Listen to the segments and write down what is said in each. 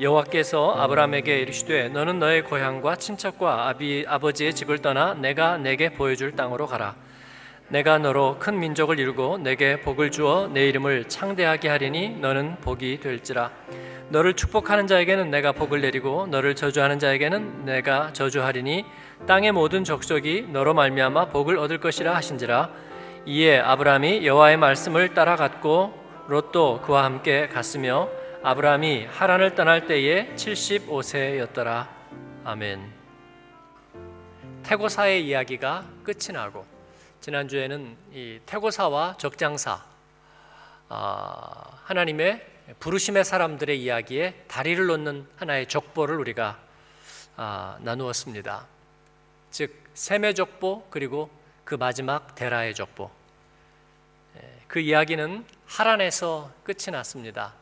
여호와께서 아브라함에게 이르시되 너는 너의 고향과 친척과 아비 아버지의 집을 떠나 내가 내게 보여줄 땅으로 가라. 내가 너로 큰 민족을 이루고 내게 복을 주어 내 이름을 창대하게 하리니 너는 복이 될지라. 너를 축복하는 자에게는 내가 복을 내리고 너를 저주하는 자에게는 내가 저주하리니 땅의 모든 족속이 너로 말미암아 복을 얻을 것이라 하신지라. 이에 아브라함이 여호와의 말씀을 따라갔고 롯도 그와 함께 갔으며 아브라함이 하란을 떠날 때에 75세였더라. 아멘. 태고사의 이야기가 끝이 나고 지난주에는 이 태고사와 적장사 아, 하나님의 부르심의 사람들의 이야기에 다리를 놓는 하나의 족보를 우리가 아, 나누었습니다. 즉 셈의 족보 그리고 그 마지막 데라의 족보. 예, 그 이야기는 하란에서 끝이 났습니다.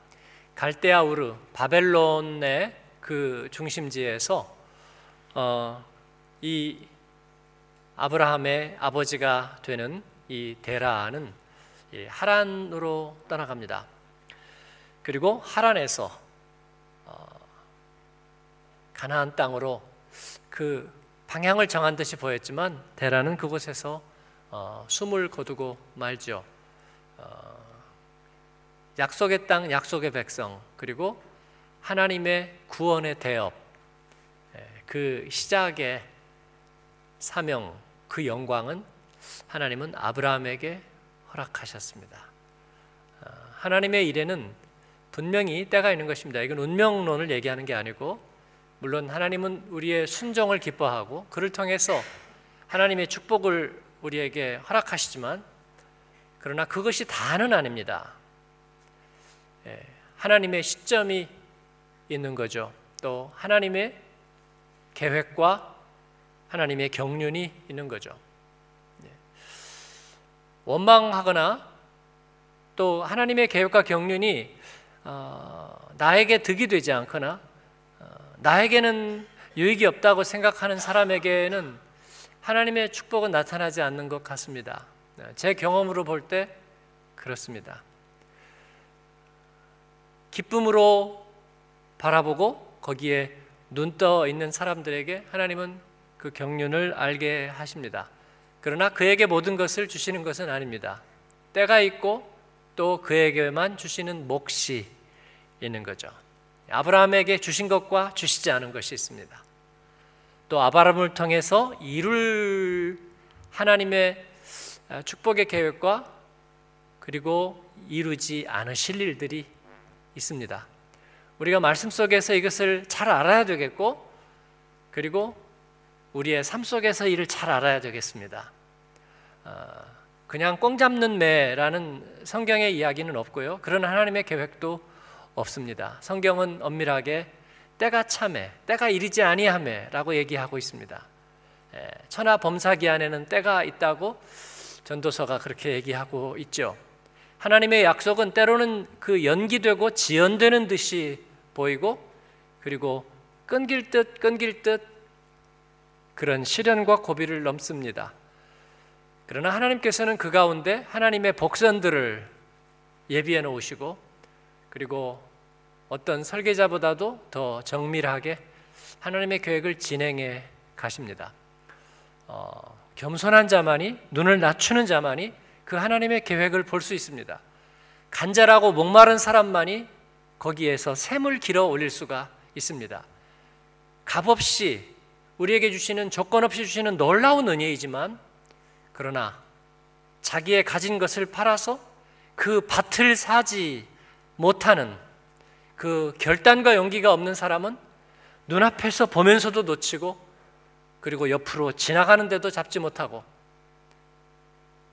갈대아 우르 바벨론의 그 중심지에서 어, 이 아브라함의 아버지가 되는 이 데라는 하란으로 떠나갑니다. 그리고 하란에서 어, 가나안 땅으로 그 방향을 정한 듯이 보였지만 데라는 그곳에서 어, 숨을 거두고 말죠. 어, 약속의 땅, 약속의 백성, 그리고 하나님의 구원의 대업, 예, 그 시작의 사명, 그 영광은 하나님은 아브라함에게 허락하셨습니다. 어, 하나님의 일에는 분명히 때가 있는 것입니다. 이건 운명론을 얘기하는 게 아니고, 물론 하나님은 우리의 순종을 기뻐하고, 그를 통해서 하나님의 축복을 우리에게 허락하시지만, 그러나 그것이 다는 아닙니다. 예, 하나님의 시점이 있는 거죠. 또 하나님의 계획과 하나님의 경륜이 있는 거죠. 예. 원망하거나 또 하나님의 계획과 경륜이 어, 나에게 득이 되지 않거나 어, 나에게는 유익이 없다고 생각하는 사람에게는 하나님의 축복은 나타나지 않는 것 같습니다. 제 경험으로 볼 때 그렇습니다. 기쁨으로 바라보고 거기에 눈떠 있는 사람들에게 하나님은 그 경륜을 알게 하십니다. 그러나 그에게 모든 것을 주시는 것은 아닙니다. 때가 있고 또 그에게만 주시는 몫이 있는 거죠. 아브라함에게 주신 것과 주시지 않은 것이 있습니다. 또 아브라함을 통해서 이룰 하나님의 축복의 계획과 그리고 이루지 않으실 일들이 있습니다. 우리가 말씀 속에서 이것을 잘 알아야 되겠고, 그리고 우리의 삶 속에서 이를 잘 알아야 되겠습니다. 어, 그냥 꽁 잡는 매라는 성경의 이야기는 없고요. 그런 하나님의 계획도 없습니다. 성경은 엄밀하게 때가 참해, 때가 이르지 아니함에라고 얘기하고 있습니다. 예, 천하 범사기 안에는 때가 있다고 전도서가 그렇게 얘기하고 있죠. 하나님의 약속은 때로는 그 연기되고 지연되는 듯이 보이고 그리고 끊길 듯 끊길 듯 그런 시련과 고비를 넘습니다. 그러나 하나님께서는 그 가운데 하나님의 복선들을 예비해 놓으시고 그리고 어떤 설계자보다도 더 정밀하게 하나님의 계획을 진행해 가십니다. 어, 겸손한 자만이 눈을 낮추는 자만이 그 하나님의 계획을 볼 수 있습니다. 간절하고 목마른 사람만이 거기에서 샘을 길어 올릴 수가 있습니다. 값없이 우리에게 주시는 조건 없이 주시는 놀라운 은혜이지만 그러나 자기의 가진 것을 팔아서 그 밭을 사지 못하는 그 결단과 용기가 없는 사람은 눈앞에서 보면서도 놓치고 그리고 옆으로 지나가는데도 잡지 못하고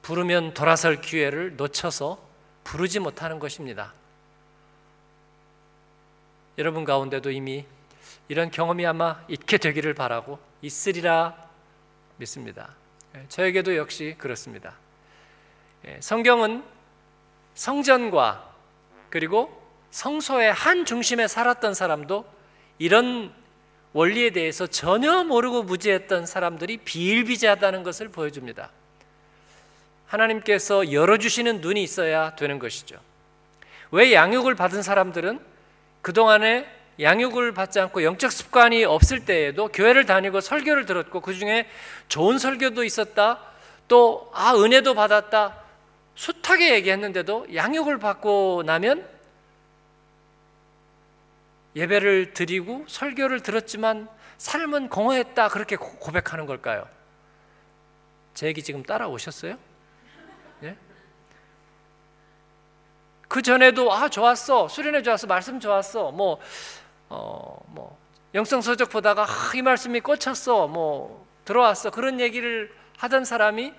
부르면 돌아설 기회를 놓쳐서 부르지 못하는 것입니다. 여러분 가운데도 이미 이런 경험이 아마 있게 되기를 바라고 있으리라 믿습니다. 예, 저에게도 역시 그렇습니다. 예, 성경은 성전과 그리고 성소의 한 중심에 살았던 사람도 이런 원리에 대해서 전혀 모르고 무지했던 사람들이 비일비재하다는 것을 보여줍니다. 하나님께서 열어주시는 눈이 있어야 되는 것이죠. 왜 양육을 받은 사람들은 그동안에 양육을 받지 않고 영적 습관이 없을 때에도 교회를 다니고 설교를 들었고 그 중에 좋은 설교도 있었다. 또, 아, 은혜도 받았다. 숱하게 얘기했는데도 양육을 받고 나면 예배를 드리고 설교를 들었지만 삶은 공허했다. 그렇게 고백하는 걸까요? 제 얘기 지금 따라오셨어요? 그 전에도 아 좋았어 수련회 좋았어 말씀 좋았어 뭐 어, 뭐 영성 서적 보다가 아, 이 말씀이 꽂혔어 뭐 들어왔어 그런 얘기를 하던 사람이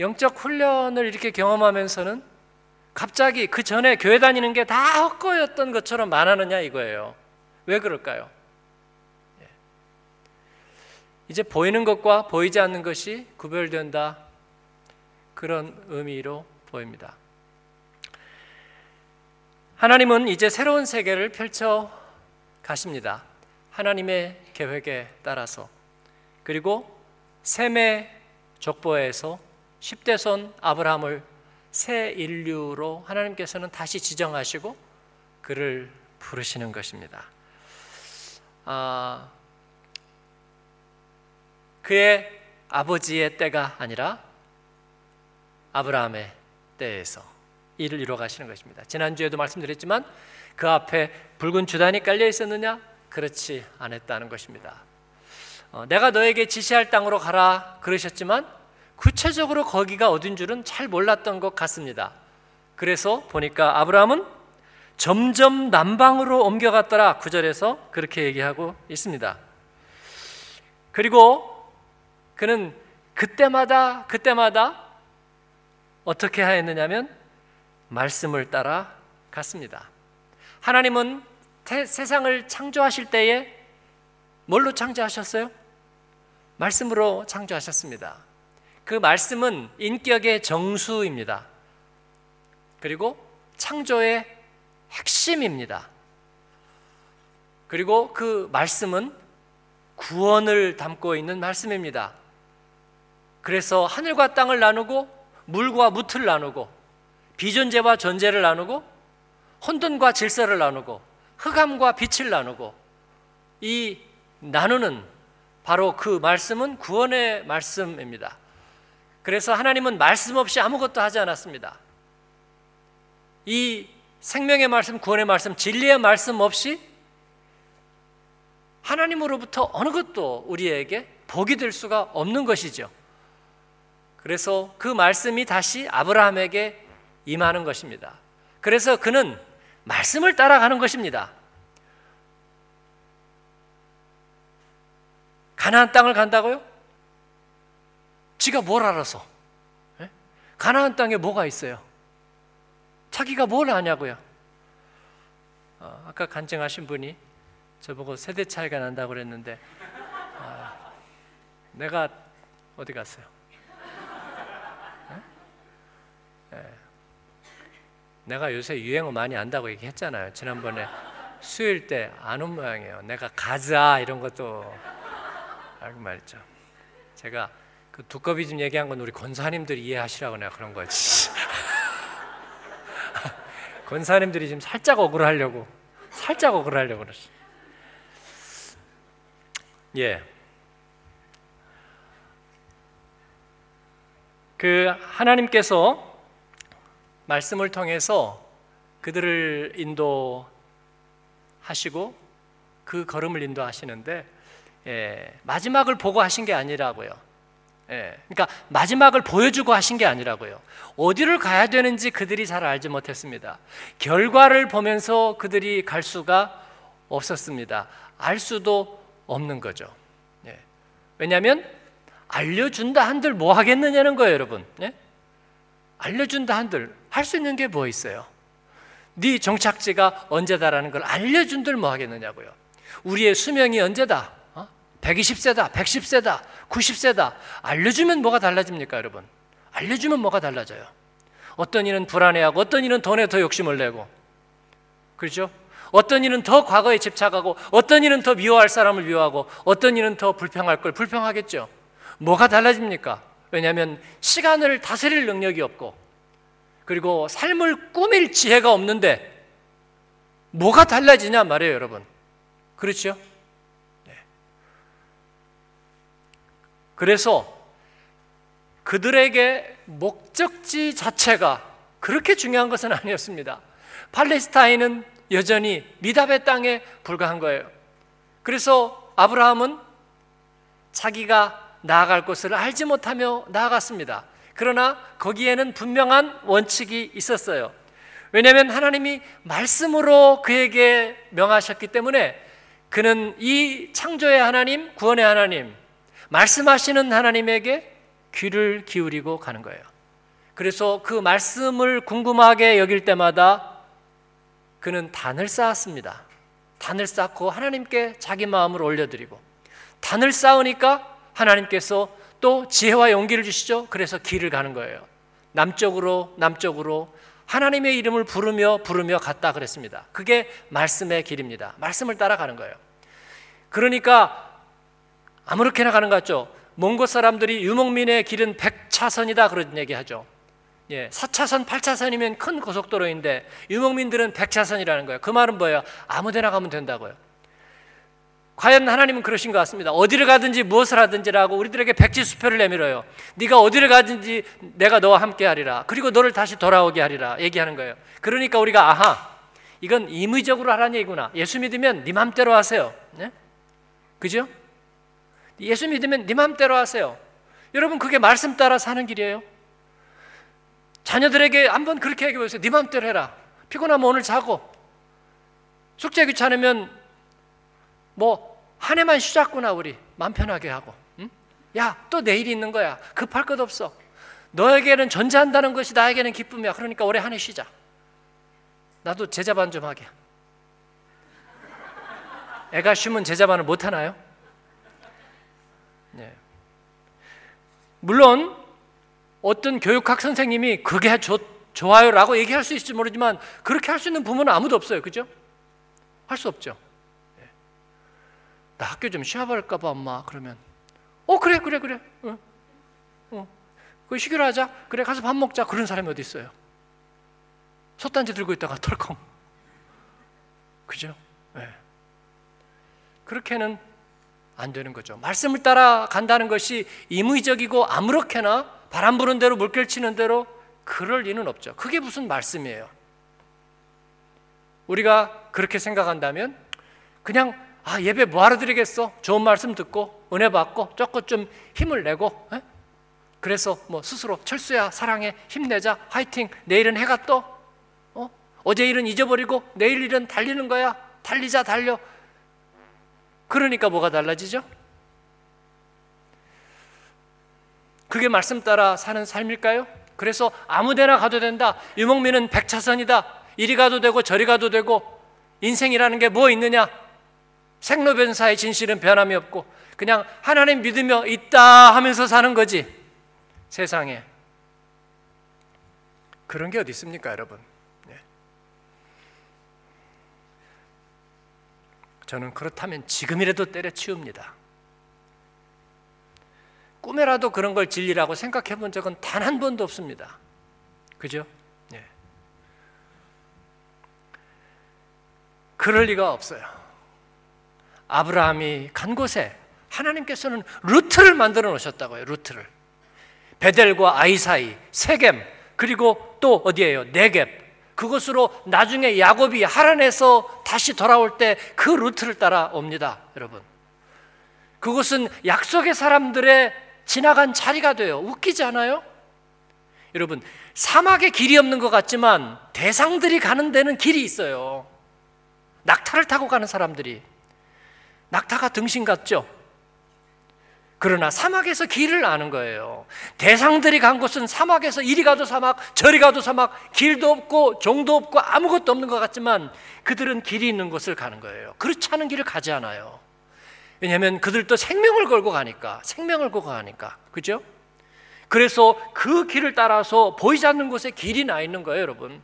영적 훈련을 이렇게 경험하면서는 갑자기 그 전에 교회 다니는 게 다 헛거였던 것처럼 말하느냐 이거예요. 왜 그럴까요? 예. 이제 보이는 것과 보이지 않는 것이 구별된다. 그런 의미로 보입니다. 하나님은 이제 새로운 세계를 펼쳐 가십니다. 하나님의 계획에 따라서 그리고 셈의 족보에서 10대 손 아브라함을 새 인류로 하나님께서는 다시 지정하시고 그를 부르시는 것입니다. 아, 그의 아버지의 때가 아니라 아브라함의 때에서 일을 이루어 가시는 것입니다. 지난주에도 말씀드렸지만 그 앞에 붉은 주단이 깔려 있었느냐? 그렇지 않았다는 것입니다. 어, 내가 너에게 지시할 땅으로 가라 그러셨지만 구체적으로 거기가 어딘 줄은 잘 몰랐던 것 같습니다. 그래서 보니까 아브라함은 점점 남방으로 옮겨갔더라 구절에서 그렇게 얘기하고 있습니다. 그리고 그는 그때마다 그때마다 어떻게 하였느냐면 말씀을 따라 갔습니다. 하나님은 태, 세상을 창조하실 때에 뭘로 창조하셨어요? 말씀으로 창조하셨습니다. 그 말씀은 인격의 정수입니다. 그리고 창조의 핵심입니다. 그리고 그 말씀은 구원을 담고 있는 말씀입니다. 그래서 하늘과 땅을 나누고 물과 무틀 나누고 비존재와 존재를 나누고 혼돈과 질서를 나누고 흑암과 빛을 나누고 이 나누는 바로 그 말씀은 구원의 말씀입니다. 그래서 하나님은 말씀 없이 아무것도 하지 않았습니다. 이 생명의 말씀, 구원의 말씀, 진리의 말씀 없이 하나님으로부터 어느 것도 우리에게 복이 될 수가 없는 것이죠. 그래서 그 말씀이 다시 아브라함에게 임하는 것입니다. 그래서 그는 말씀을 따라가는 것입니다. 가나안 땅을 간다고요? 지가 뭘 알아서? 예? 가나안 땅에 뭐가 있어요? 자기가 뭘 아냐고요? 어, 아까 간증하신 분이 저보고 세대 차이가 난다고 그랬는데 아, 내가 어디 갔어요? 예? 예. 내가 요새 유행어 많이 안다고 얘기했잖아요. 지난번에 수요일 때 안 온 모양이에요. 내가 가자 이런 것도 알고 말했죠. 제가 그 두꺼비 좀 얘기한 건 우리 권사님들이 이해하시라고 내가 그런 거지. 권사님들이 지금 살짝 억울하려고 살짝 억울하려고 그랬어. 예. 그 하나님께서 말씀을 통해서 그들을 인도하시고 그 걸음을 인도하시는데 예, 마지막을 보고 하신 게 아니라고요. 예, 그러니까 마지막을 보여주고 하신 게 아니라고요. 어디를 가야 되는지 그들이 잘 알지 못했습니다. 결과를 보면서 그들이 갈 수가 없었습니다. 알 수도 없는 거죠. 예. 왜냐하면 알려준다 한들 뭐 하겠느냐는 거예요, 여러분. 예? 알려준다 한들 할 수 있는 게 뭐 있어요? 네 정착지가 언제다라는 걸 알려준들 뭐 하겠느냐고요. 우리의 수명이 언제다? 120세다, 110세다, 90세다. 알려주면 뭐가 달라집니까, 여러분? 알려주면 뭐가 달라져요? 어떤 이는 불안해하고, 어떤 이는 돈에 더 욕심을 내고, 그렇죠? 어떤 이는 더 과거에 집착하고, 어떤 이는 더 미워할 사람을 미워하고, 어떤 이는 더 불평할 걸 불평하겠죠. 뭐가 달라집니까? 왜냐하면 시간을 다스릴 능력이 없고, 그리고 삶을 꾸밀 지혜가 없는데, 뭐가 달라지냐 말이에요, 여러분. 그렇죠? 네. 그래서 그들에게 목적지 자체가 그렇게 중요한 것은 아니었습니다. 팔레스타인은 여전히 미답의 땅에 불과한 거예요. 그래서 아브라함은 자기가 나아갈 곳을 알지 못하며 나아갔습니다. 그러나 거기에는 분명한 원칙이 있었어요. 왜냐하면 하나님이 말씀으로 그에게 명하셨기 때문에 그는 이 창조의 하나님, 구원의 하나님, 말씀하시는 하나님에게 귀를 기울이고 가는 거예요. 그래서 그 말씀을 궁금하게 여길 때마다 그는 단을 쌓았습니다. 단을 쌓고 하나님께 자기 마음을 올려드리고 단을 쌓으니까 하나님께서 또 지혜와 용기를 주시죠. 그래서 길을 가는 거예요. 남쪽으로 남쪽으로 하나님의 이름을 부르며 부르며 갔다 그랬습니다. 그게 말씀의 길입니다. 말씀을 따라가는 거예요. 그러니까 아무렇게나 가는 것 같죠. 몽고 사람들이 유목민의 길은 100차선이다 그런 얘기 하죠. 예, 4차선, 8차선이면 큰 고속도로인데 유목민들은 100차선이라는 거예요. 그 말은 뭐예요? 아무 데나 가면 된다고요. 과연 하나님은 그러신 것 같습니다. 어디를 가든지 무엇을 하든지라고 우리들에게 백지수표를 내밀어요. 네가 어디를 가든지 내가 너와 함께 하리라. 그리고 너를 다시 돌아오게 하리라. 얘기하는 거예요. 그러니까 우리가 아하, 이건 임의적으로 하라는 얘기구나. 예수 믿으면 네 맘대로 하세요. 네? 그죠? 예수 믿으면 네 맘대로 하세요. 여러분 그게 말씀 따라 사는 길이에요. 자녀들에게 한번 그렇게 얘기해 보세요. 네 맘대로 해라. 피곤하면 오늘 자고 숙제 귀찮으면 뭐 한 해만 쉬자꾸나 우리 맘 편하게 하고. 응? 야, 또 내일 있는 거야. 급할 것 없어. 너에게는 존재한다는 것이 나에게는 기쁨이야. 그러니까 올해 한 해 쉬자. 나도 제자반 좀 하게. 애가 쉬면 제자반을 못 하나요? 네. 물론 어떤 교육학 선생님이 그게 좋, 좋아요라고 얘기할 수 있을지 모르지만 그렇게 할 수 있는 부모는 아무도 없어요. 그죠? 할 수 없죠. 네. 나 학교 좀 쉬어버릴까 봐 엄마 그러면 어 그래 그래 그래 어, 어. 그 쉬기로 하자 그래 가서 밥 먹자 그런 사람이 어디 있어요 솥단지 들고 있다가 털컹 그죠? 네. 그렇게는 안 되는 거죠. 말씀을 따라 간다는 것이 임의적이고 아무렇게나 바람 부는 대로 물결 치는 대로 그럴 리는 없죠. 그게 무슨 말씀이에요? 우리가 그렇게 생각한다면 그냥 아 예배 뭐하러 드리겠어? 좋은 말씀 듣고 은혜 받고 조금 좀 힘을 내고 에? 그래서 뭐 스스로 철수야 사랑해 힘내자 화이팅 내일은 해가 떠 어? 어제 일은 잊어버리고 내일 일은 달리는 거야 달리자 달려 그러니까 뭐가 달라지죠? 그게 말씀 따라 사는 삶일까요? 그래서 아무데나 가도 된다. 유목민은 백차선이다. 이리 가도 되고 저리 가도 되고 인생이라는 게 뭐 있느냐? 생로변사의 진실은 변함이 없고 그냥 하나님 믿으며 있다 하면서 사는 거지. 세상에. 그런 게 어디 있습니까, 여러분? 저는 그렇다면 지금이라도 때려치웁니다. 꿈에라도 그런 걸 진리라고 생각해 본 적은 단 한 번도 없습니다. 그죠? 예. 그럴 리가 없어요. 아브라함이 간 곳에 하나님께서는 루트를 만들어 놓으셨다고요. 루트를. 베델과 아이 사이, 세겜, 그리고 또 어디예요? 네겝. 그것으로 나중에 야곱이 하란에서 다시 돌아올 때 그 루트를 따라옵니다, 여러분. 그것은 약속의 사람들의 지나간 자리가 돼요. 웃기지 않아요? 여러분, 사막에 길이 없는 것 같지만 대상들이 가는 데는 길이 있어요. 낙타를 타고 가는 사람들이. 낙타가 등신 같죠? 그러나 사막에서 길을 아는 거예요. 대상들이 간 곳은 사막에서 이리 가도 사막, 저리 가도 사막, 길도 없고 종도 없고 아무것도 없는 것 같지만 그들은 길이 있는 곳을 가는 거예요. 그렇지 않은 길을 가지 않아요. 왜냐하면 그들도 생명을 걸고 가니까, 생명을 걸고 가니까, 그죠? 그래서 그 길을 따라서 보이지 않는 곳에 길이 나 있는 거예요, 여러분.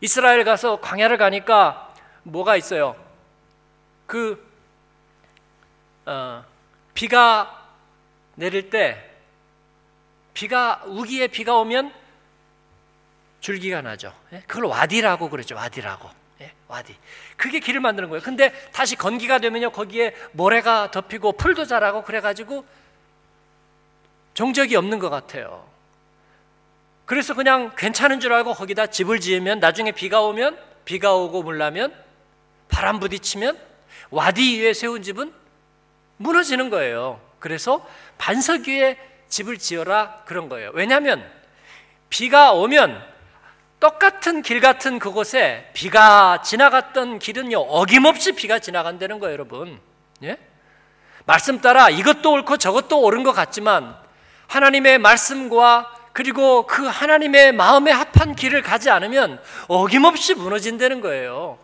이스라엘 가서 광야를 가니까 뭐가 있어요? 그 어, 비가 내릴 때 비가 우기에 비가 오면 줄기가 나죠. 예? 그걸 와디라고 그러죠. 와디라고. 예, 와디. 그게 길을 만드는 거예요. 근데 다시 건기가 되면요, 거기에 모래가 덮이고 풀도 자라고 그래 가지고 종적이 없는 것 같아요. 그래서 그냥 괜찮은 줄 알고 거기다 집을 지으면 나중에 비가 오면 비가 오고 물나면 바람 부딪히면 와디 위에 세운 집은 무너지는 거예요. 그래서 반석 위에 집을 지어라 그런 거예요. 왜냐하면 비가 오면 똑같은 길 같은 그곳에 비가 지나갔던 길은요 어김없이 비가 지나간다는 거예요, 여러분. 예? 말씀 따라 이것도 옳고 저것도 옳은 것 같지만 하나님의 말씀과 그리고 그 하나님의 마음에 합한 길을 가지 않으면 어김없이 무너진다는 거예요.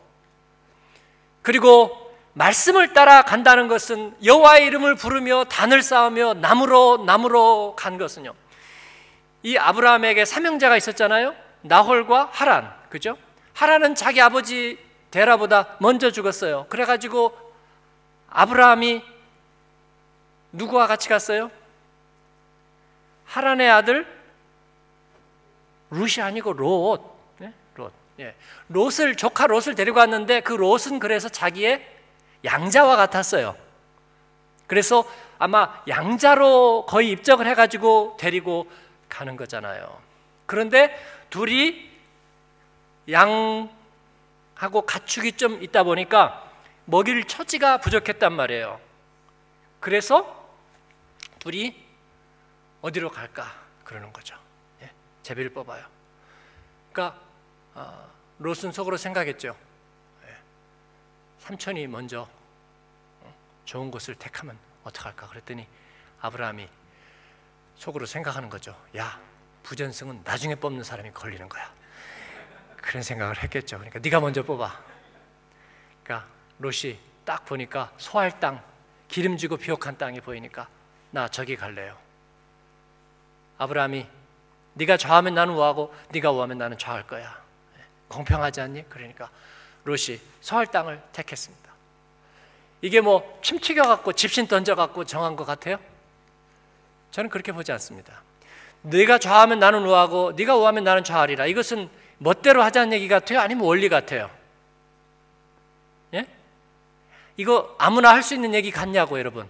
그리고 말씀을 따라 간다는 것은 여호와의 이름을 부르며 단을 쌓으며 나무로 나무로 간 것은요. 이 아브라함에게 사명자가 있었잖아요. 나홀과 하란, 그죠? 하란은 자기 아버지 데라보다 먼저 죽었어요. 그래 가지고 아브라함이 누구와 같이 갔어요? 하란의 아들 룻이 아니고 롯, 네? 롯. 예. 롯을 조카 롯을 데리고 왔는데 그 롯은 그래서 자기의 양자와 같았어요. 그래서 아마 양자로 거의 입적을 해가지고 데리고 가는 거잖아요. 그런데 둘이 양하고 가축이 좀 있다 보니까 먹일 처지가 부족했단 말이에요. 그래서 둘이 어디로 갈까 그러는 거죠. 예, 제비를 뽑아요. 그러니까 어, 롯은 속으로 생각했죠. 예, 삼촌이 먼저 어, 좋은 곳을 택하면 어떡할까 그랬더니 아브라함이 속으로 생각하는 거죠. 야, 부전승은 나중에 뽑는 사람이 걸리는 거야. 그런 생각을 했겠죠. 그러니까 네가 먼저 뽑아. 그러니까 롯이 딱 보니까 소할 땅, 기름지고 비옥한 땅이 보이니까 나 저기 갈래요. 아브라함이 네가 좌하면 나는 우하고 네가 우하면 나는 좌할 거야. 공평하지 않니? 그러니까 롯이 소할 땅을 택했습니다. 이게 뭐 침 튀겨 갖고 집신 던져 갖고 정한 것 같아요? 저는 그렇게 보지 않습니다. 네가 좌하면 나는 우하고 네가 우하면 나는 좌하리라. 이것은 멋대로 하자는 얘기 같아요? 아니면 원리 같아요? 예? 이거 아무나 할 수 있는 얘기 같냐고 여러분?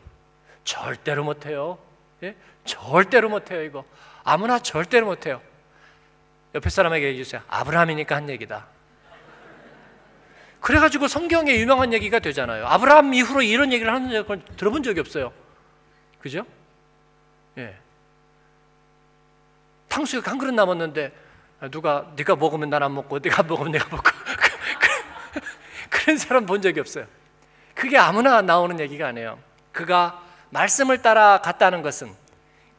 절대로 못 해요. 예? 절대로 못 해요 이거. 아무나 절대로 못 해요. 옆에 사람에게 해주세요. 아브라함이니까 한 얘기다. 그래가지고 성경에 유명한 얘기가 되잖아요. 아브라함 이후로 이런 얘기를 하는 적 들어본 적이 없어요. 그죠? 예. 탕수육 한 그릇 남았는데 누가 네가 먹으면 난 안 먹고 네가 먹으면 내가 먹고 그런 사람 본 적이 없어요. 그게 아무나 나오는 얘기가 아니에요. 그가 말씀을 따라 갔다는 것은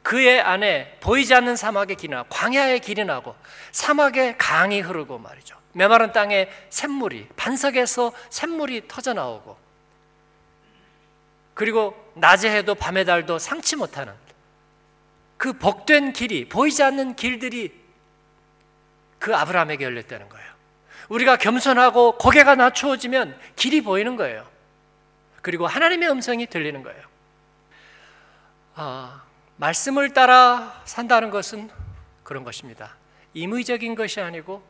그의 안에 보이지 않는 사막의 길이나 광야의 길이 나고 사막에 강이 흐르고 말이죠. 메마른 땅에 샘물이 반석에서 샘물이 터져 나오고 그리고 낮에 해도 밤에 달도 상치 못하는 그 복된 길이 보이지 않는 길들이 그 아브라함에게 열렸다는 거예요. 우리가 겸손하고 고개가 낮추어지면 길이 보이는 거예요. 그리고 하나님의 음성이 들리는 거예요. 아, 말씀을 따라 산다는 것은 그런 것입니다. 임의적인 것이 아니고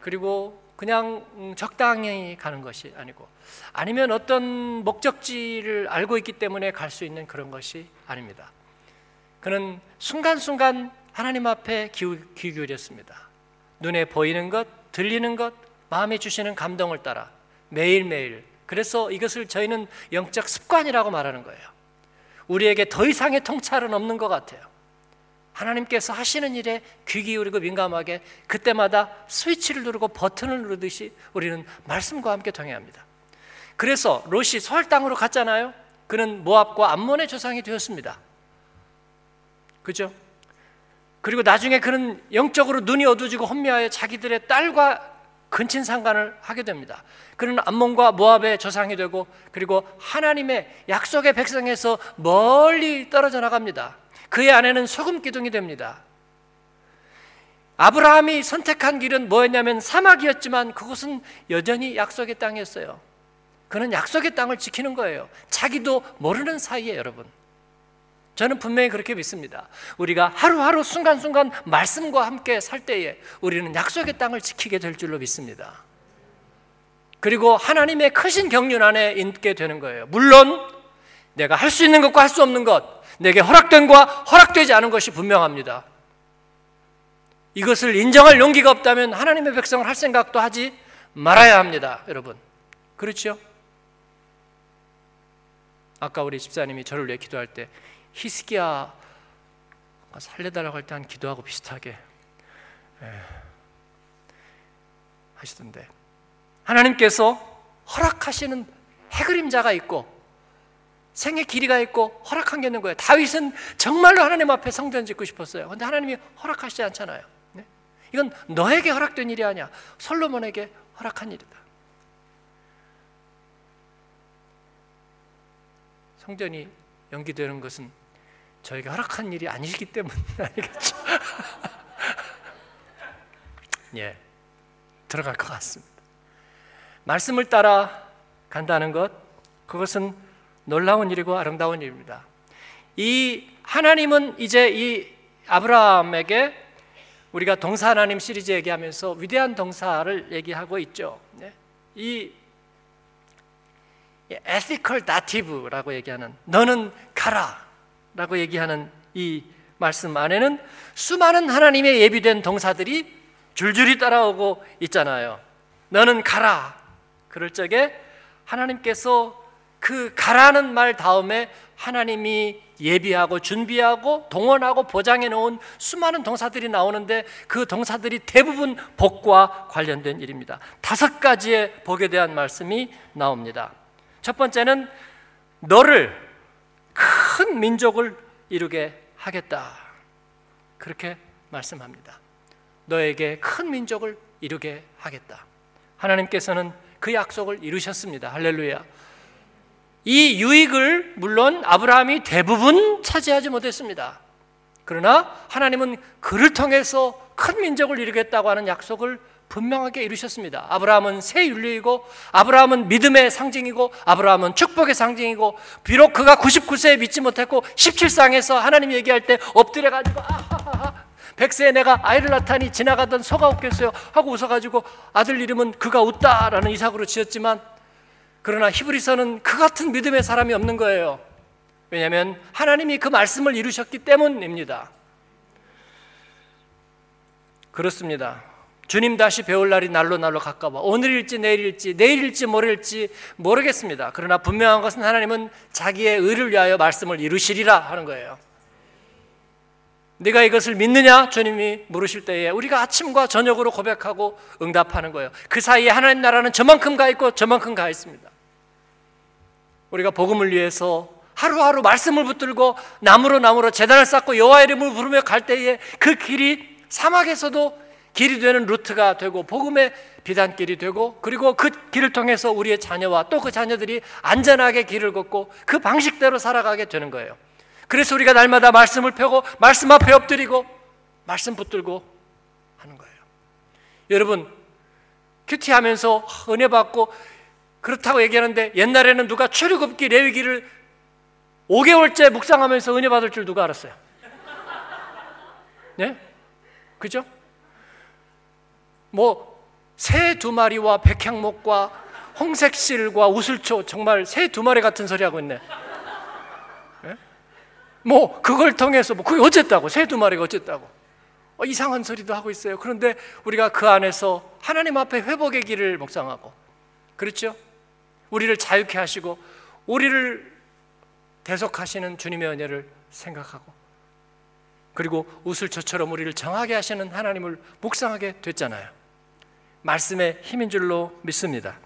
그리고 그냥 음, 적당히 가는 것이 아니고 아니면 어떤 목적지를 알고 있기 때문에 갈 수 있는 그런 것이 아닙니다. 그는 순간순간 하나님 앞에 기울였습니다. 눈에 보이는 것, 들리는 것, 마음에 주시는 감동을 따라 매일매일 그래서 이것을 저희는 영적 습관이라고 말하는 거예요. 우리에게 더 이상의 통찰은 없는 것 같아요. 하나님께서 하시는 일에 귀 기울이고 민감하게 그때마다 스위치를 누르고 버튼을 누르듯이 우리는 말씀과 함께 동행합니다. 그래서 롯이 소할 땅으로 갔잖아요. 그는 모압과 암몬의 조상이 되었습니다. 그죠? 그리고 나중에 그는 영적으로 눈이 어두워지고 혼미하여 자기들의 딸과 근친 상관을 하게 됩니다. 그는 암몬과 모압의 조상이 되고 그리고 하나님의 약속의 백성에서 멀리 떨어져 나갑니다. 그의 아내는 소금 기둥이 됩니다. 아브라함이 선택한 길은 뭐였냐면 사막이었지만 그곳은 여전히 약속의 땅이었어요. 그는 약속의 땅을 지키는 거예요. 자기도 모르는 사이에 여러분. 저는 분명히 그렇게 믿습니다. 우리가 하루하루 순간순간 말씀과 함께 살 때에 우리는 약속의 땅을 지키게 될 줄로 믿습니다. 그리고 하나님의 크신 경륜 안에 있게 되는 거예요. 물론 내가 할 수 있는 것과 할 수 없는 것, 내게 허락된 것과 허락되지 않은 것이 분명합니다. 이것을 인정할 용기가 없다면 하나님의 백성을 할 생각도 하지 말아야 합니다, 여러분. 그렇죠? 아까 우리 집사님이 저를 위해 기도할 때 히스기야 살려달라고 할 때 한 기도하고 비슷하게 예, 하시던데 하나님께서 허락하시는 해그림자가 있고 생의 길이가 있고 허락한 게 있는 거예요. 다윗은 정말로 하나님 앞에 성전 짓고 싶었어요. 근데 하나님이 허락하시지 않잖아요. 네? 이건 너에게 허락된 일이 아니야. 솔로몬에게 허락한 일이다. 성전이 연기되는 것은 저에게 허락한 일이 아니기 때문 아니겠죠? 예, 들어갈 것 같습니다. 말씀을 따라 간다는 것, 그것은 놀라운 일이고 아름다운 일입니다. 이 하나님은 이제 이 아브라함에게 우리가 동사 하나님 시리즈 얘기하면서 위대한 동사를 얘기하고 있죠. 네? 이 ethical dative라고 얘기하는 너는 가라 라고 얘기하는 이 말씀 안에는 수많은 하나님의 예비된 동사들이 줄줄이 따라오고 있잖아요. 너는 가라. 그럴 적에 하나님께서 그 가라는 말 다음에 하나님이 예비하고 준비하고 동원하고 보장해 놓은 수많은 동사들이 나오는데 그 동사들이 대부분 복과 관련된 일입니다. 다섯 가지의 복에 대한 말씀이 나옵니다. 첫 번째는 너를 큰 민족을 이루게 하겠다. 그렇게 말씀합니다. 너에게 큰 민족을 이루게 하겠다. 하나님께서는 그 약속을 이루셨습니다. 할렐루야. 이 유익을 물론 아브라함이 대부분 차지하지 못했습니다. 그러나 하나님은 그를 통해서 큰 민족을 이루겠다고 하는 약속을 분명하게 이루셨습니다. 아브라함은 새 윤리이고 아브라함은 믿음의 상징이고 아브라함은 축복의 상징이고 비록 그가 99세에 믿지 못했고 17상에서 하나님 얘기할 때 엎드려 가지고 아하하하 백세에 내가 아이를 낳다니 지나가던 소가 웃겠어요 하고 웃어 가지고 아들 이름은 그가 웃다라는 이삭으로 지었지만 그러나 히브리서는 그 같은 믿음의 사람이 없는 거예요. 왜냐하면 하나님이 그 말씀을 이루셨기 때문입니다. 그렇습니다. 주님 다시 배울 날이 날로 날로 가까워. 오늘일지 내일일지 내일일지 모레일지 모르겠습니다. 그러나 분명한 것은 하나님은 자기의 의를 위하여 말씀을 이루시리라 하는 거예요. 네가 이것을 믿느냐? 주님이 물으실 때에 우리가 아침과 저녁으로 고백하고 응답하는 거예요. 그 사이에 하나님 나라는 저만큼 가 있고 저만큼 가 있습니다. 우리가 복음을 위해서 하루하루 말씀을 붙들고 나무로 나무로 재단을 쌓고 여호와 이름을 부르며 갈 때에 그 길이 사막에서도 길이 되는 루트가 되고 복음의 비단길이 되고 그리고 그 길을 통해서 우리의 자녀와 또 그 자녀들이 안전하게 길을 걷고 그 방식대로 살아가게 되는 거예요. 그래서 우리가 날마다 말씀을 펴고 말씀 앞에 엎드리고 말씀 붙들고 하는 거예요. 여러분 큐티하면서 은혜 받고 그렇다고 얘기하는데 옛날에는 누가 출애굽기 레위기를 5개월째 묵상하면서 은혜 받을 줄 누가 알았어요? 네? 그죠? 뭐 새 두 마리와 백향목과 홍색실과 우슬초 정말 새 두 마리 같은 소리 하고 있네. 네? 뭐 그걸 통해서 뭐 그게 어쨌다고 새 두 마리가 어쨌다고 어, 이상한 소리도 하고 있어요. 그런데 우리가 그 안에서 하나님 앞에 회복의 길을 묵상하고 그렇죠? 우리를 자유케 하시고 우리를 대속하시는 주님의 은혜를 생각하고 그리고 우슬초처럼 우리를 정하게 하시는 하나님을 묵상하게 됐잖아요. 말씀의 힘인 줄로 믿습니다.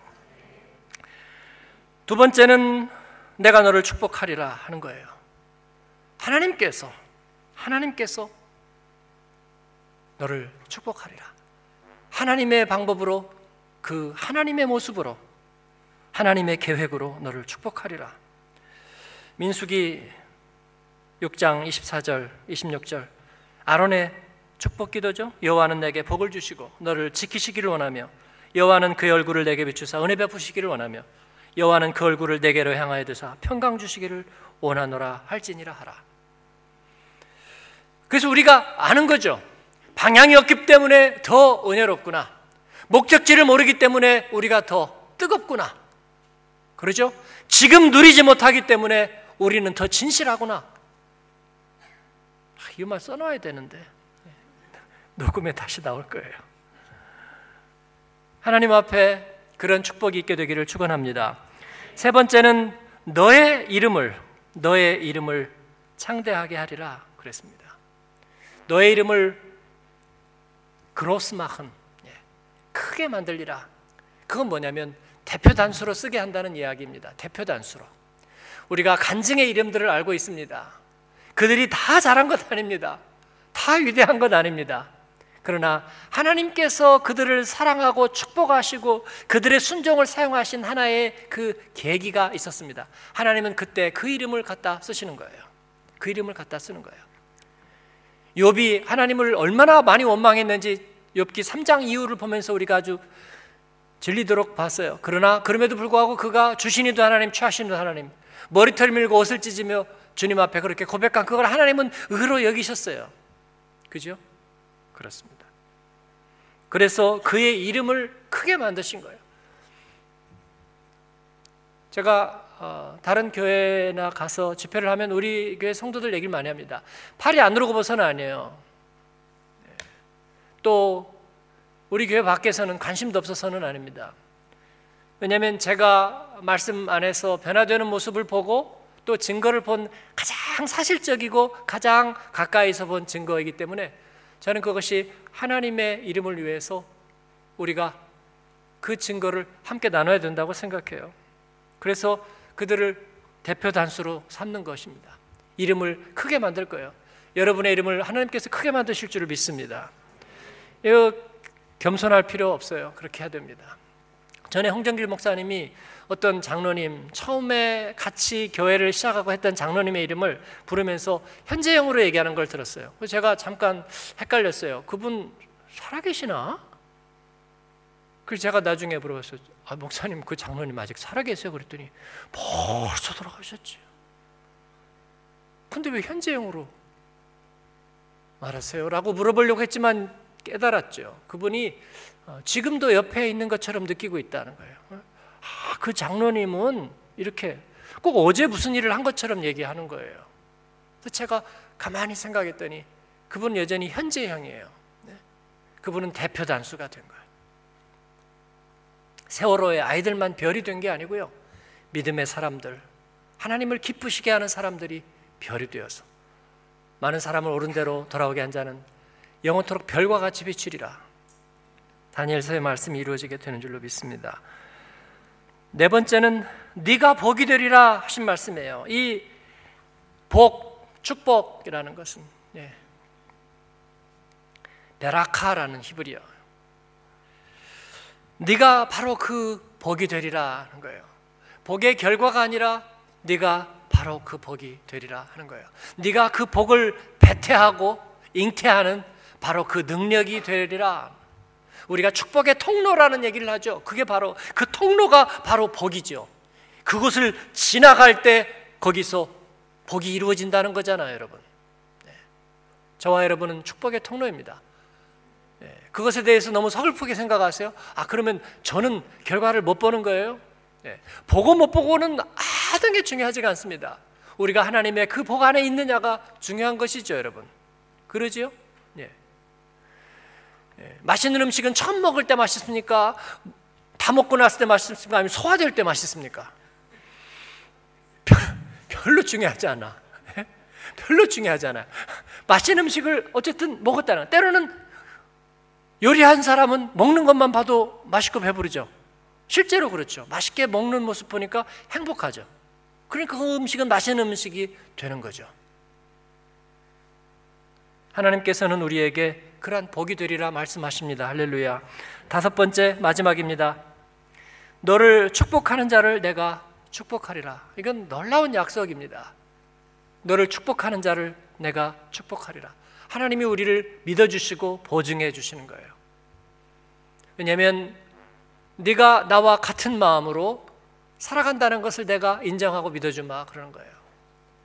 두 번째는 내가 너를 축복하리라 하는 거예요. 하나님께서 하나님께서 너를 축복하리라. 하나님의 방법으로 그 하나님의 모습으로 하나님의 계획으로 너를 축복하리라. 민수기 6장 24절, 26절 아론의 축복 기도죠. 여호와는 내게 복을 주시고 너를 지키시기를 원하며 여호와는 그 얼굴을 내게 비추사 은혜 베푸시기를 원하며 여호와는 그 얼굴을 내게로 향하여 드사 평강 주시기를 원하노라 할지니라 하라. 그래서 우리가 아는 거죠. 방향이 없기 때문에 더 은혜롭구나. 목적지를 모르기 때문에 우리가 더 뜨겁구나. 그러죠? 지금 누리지 못하기 때문에 우리는 더 진실하구나. 아, 이말 써놔야 되는데 녹음에 다시 나올 거예요. 하나님 앞에 그런 축복이 있게 되기를 축원합니다. 세 번째는 너의 이름을 너의 이름을 창대하게 하리라 그랬습니다. 너의 이름을 그로스마흔 예, 크게 만들리라. 그건 뭐냐면 대표 단수로 쓰게 한다는 이야기입니다. 대표 단수로. 우리가 간증의 이름들을 알고 있습니다. 그들이 다 잘한 것 아닙니다. 다 위대한 것 아닙니다. 그러나 하나님께서 그들을 사랑하고 축복하시고 그들의 순종을 사용하신 하나의 그 계기가 있었습니다. 하나님은 그때 그 이름을 갖다 쓰시는 거예요. 그 이름을 갖다 쓰는 거예요. 욥이 하나님을 얼마나 많이 원망했는지 욥기 3장 이후를 보면서 우리가 아주 질리도록 봤어요. 그러나 그럼에도 불구하고 그가 주신이도 하나님, 취하신이도 하나님, 머리털 밀고 옷을 찢으며 주님 앞에 그렇게 고백한 그걸 하나님은 의로 여기셨어요. 그죠? 그렇습니다. 그래서 그의 이름을 크게 만드신 거예요. 제가 어, 다른 교회나 가서 집회를 하면 우리 교회 성도들 얘기를 많이 합니다. 팔이 안으로 굽어서는 아니에요. 네. 또 우리 교회 밖에서는 관심도 없어서는 아닙니다. 왜냐하면 제가 말씀 안에서 변화되는 모습을 보고 또 증거를 본 가장 사실적이고 가장 가까이서 본 증거이기 때문에 저는 그것이 하나님의 이름을 위해서 우리가 그 증거를 함께 나눠야 된다고 생각해요. 그래서 그들을 대표 단수로 삼는 것입니다. 이름을 크게 만들 거예요. 여러분의 이름을 하나님께서 크게 만드실 줄을 믿습니다. 이거 겸손할 필요 없어요. 그렇게 해야 됩니다. 전에 홍정길 목사님이 어떤 장로님 처음에 같이 교회를 시작하고 했던 장로님의 이름을 부르면서 현재형으로 얘기하는 걸 들었어요. 제가 잠깐 헷갈렸어요. 그분 살아계시나? 그래서 제가 나중에 물어봤어요. 아, 목사님 그 장로님 아직 살아계세요? 그랬더니 벌써 돌아가셨지. 근데 왜 현재형으로 말하세요? 라고 물어보려고 했지만 깨달았죠. 그분이 어, 지금도 옆에 있는 것처럼 느끼고 있다는 거예요. 아, 그 장로님은 이렇게 꼭 어제 무슨 일을 한 것처럼 얘기하는 거예요. 그래서 제가 가만히 생각했더니 그분은 여전히 현재형이에요. 네? 그분은 대표 단수가 된 거예요. 세월호의 아이들만 별이 된 게 아니고요. 믿음의 사람들, 하나님을 기쁘시게 하는 사람들이 별이 되어서 많은 사람을 옳은 대로 돌아오게 한 자는 영원토록 별과 같이 비추리라. 다니엘서의 말씀이 이루어지게 되는 줄로 믿습니다. 네 번째는 네가 복이 되리라 하신 말씀이에요. 이 복, 축복이라는 것은 예. 베라카라는 히브리어. 네가 바로 그 복이 되리라 하는 거예요. 복의 결과가 아니라 네가 바로 그 복이 되리라 하는 거예요. 네가 그 복을 배태하고 잉태하는 바로 그 능력이 되리라. 우리가 축복의 통로라는 얘기를 하죠. 그게 바로 그 통로가 바로 복이죠. 그곳을 지나갈 때 거기서 복이 이루어진다는 거잖아요, 여러분. 네. 저와 여러분은 축복의 통로입니다. 네. 그것에 대해서 너무 서글프게 생각하세요. 아, 그러면 저는 결과를 못 보는 거예요? 네. 보고 못 보고는 하던 게 중요하지가 않습니다. 우리가 하나님의 그 복 안에 있느냐가 중요한 것이죠, 여러분. 그러지요? 예, 맛있는 음식은 처음 먹을 때 맛있습니까? 다 먹고 났을 때 맛있습니까? 아니면 소화될 때 맛있습니까? 별로 중요하지 않아. 예? 별로 중요하지 않아. 맛있는 음식을 어쨌든 먹었다는. 때로는 요리한 사람은 먹는 것만 봐도 맛있고 배부르죠. 실제로 그렇죠. 맛있게 먹는 모습 보니까 행복하죠. 그러니까 그 음식은 맛있는 음식이 되는 거죠. 하나님께서는 우리에게 그러한 복이 되리라 말씀하십니다. 할렐루야. 다섯 번째 마지막입니다. 너를 축복하는 자를 내가 축복하리라. 이건 놀라운 약속입니다. 너를 축복하는 자를 내가 축복하리라. 하나님이 우리를 믿어 주시고 보증해 주시는 거예요. 왜냐하면 네가 나와 같은 마음으로 살아간다는 것을 내가 인정하고 믿어주마 그러는 거예요.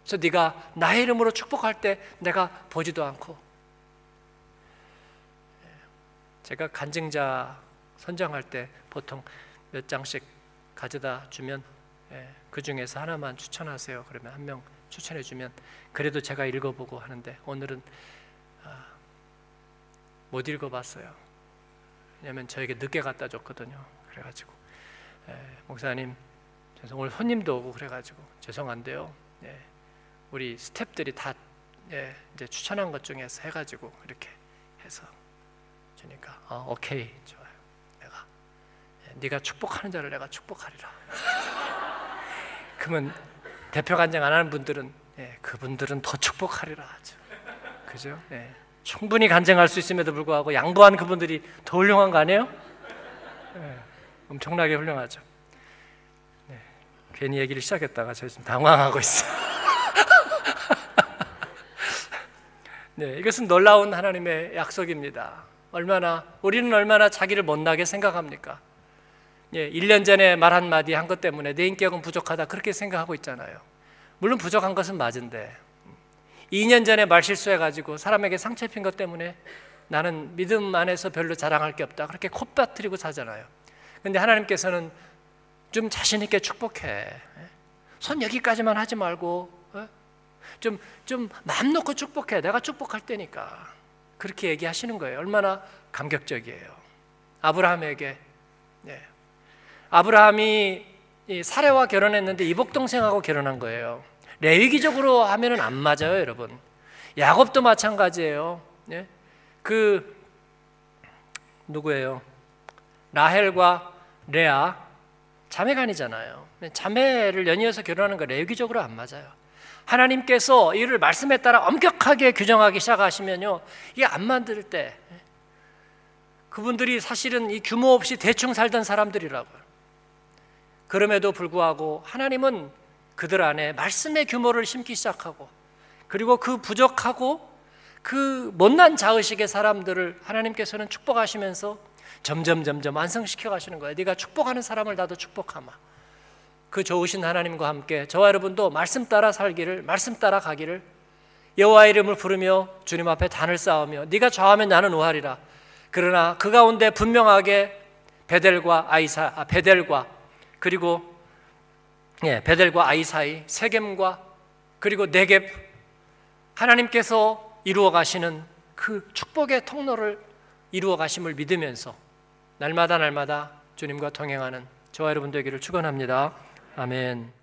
그래서 네가 나의 이름으로 축복할 때 내가 보지도 않고 제가 간증자 선정할 때 보통 몇 장씩 가져다 주면 예, 그 중에서 하나만 추천하세요. 그러면 한 명 추천해 주면 그래도 제가 읽어보고 하는데 오늘은 아, 못 읽어봤어요. 왜냐하면 저에게 늦게 갖다 줬거든요. 그래가지고 예, 목사님 죄송 오늘 손님도 오고 그래가지고 죄송한데요. 예, 우리 스탭들이 다 예, 이제 추천한 것 중에서 해가지고 이렇게 해서 주니까 아, 오케이 좋아요. 내가 예, 네가 축복하는 자를 내가 축복하리라. 그러면 대표 간증 안 하는 분들은 예, 그분들은 더 축복하리라 하죠. 그죠? 예, 충분히 간증할 수 있음에도 불구하고 양보한 그분들이 더 훌륭한 거 아니에요? 예, 엄청나게 훌륭하죠. 네, 괜히 얘기를 시작했다가 저 지금 당황하고 있어요. 네, 이것은 놀라운 하나님의 약속입니다. 얼마나 우리는 얼마나 자기를 못나게 생각합니까? 예, 1년 전에 말 한마디 한 것 때문에 내 인격은 부족하다 그렇게 생각하고 있잖아요. 물론 부족한 것은 맞은데 2년 전에 말 실수해 가지고 사람에게 상처 입힌 것 때문에 나는 믿음 안에서 별로 자랑할 게 없다. 그렇게 콧바트리고 사잖아요. 근데 하나님께서는 좀 자신 있게 축복해. 손 여기까지만 하지 말고 좀좀 마음 놓고 축복해. 내가 축복할 때니까. 그렇게 얘기하시는 거예요. 얼마나 감격적이에요. 아브라함에게 네. 아브라함이 사례와 결혼했는데 이복 동생하고 결혼한 거예요. 레위기적으로 하면은 안 맞아요, 여러분. 야곱도 마찬가지예요. 네? 그 누구예요? 라헬과 레아 자매간이잖아요. 자매를 연이어서 결혼하는 거 레위기적으로 안 맞아요. 하나님께서 이를 말씀에 따라 엄격하게 규정하기 시작하시면요, 이게 안 만들 때 그분들이 사실은 이 규모 없이 대충 살던 사람들이라고요. 그럼에도 불구하고 하나님은 그들 안에 말씀의 규모를 심기 시작하고 그리고 그 부족하고 그 못난 자의식의 사람들을 하나님께서는 축복하시면서 점점 점점 완성시켜 가시는 거예요. 네가 축복하는 사람을 나도 축복하마. 그 좋으신 하나님과 함께 저와 여러분도 말씀 따라 살기를 말씀 따라 가기를 여호와 이름을 부르며 주님 앞에 단을 쌓으며 네가 좌하면 나는 우하리라. 그러나 그 가운데 분명하게 베델과 아이사 아, 베델과 그리고 예, 베델과 아이 사이 세겜과 그리고 네겝 하나님께서 이루어 가시는 그 축복의 통로를 이루어 가심을 믿으면서 날마다 날마다 주님과 동행하는 저와 여러분 되기를 축원합니다. 아멘.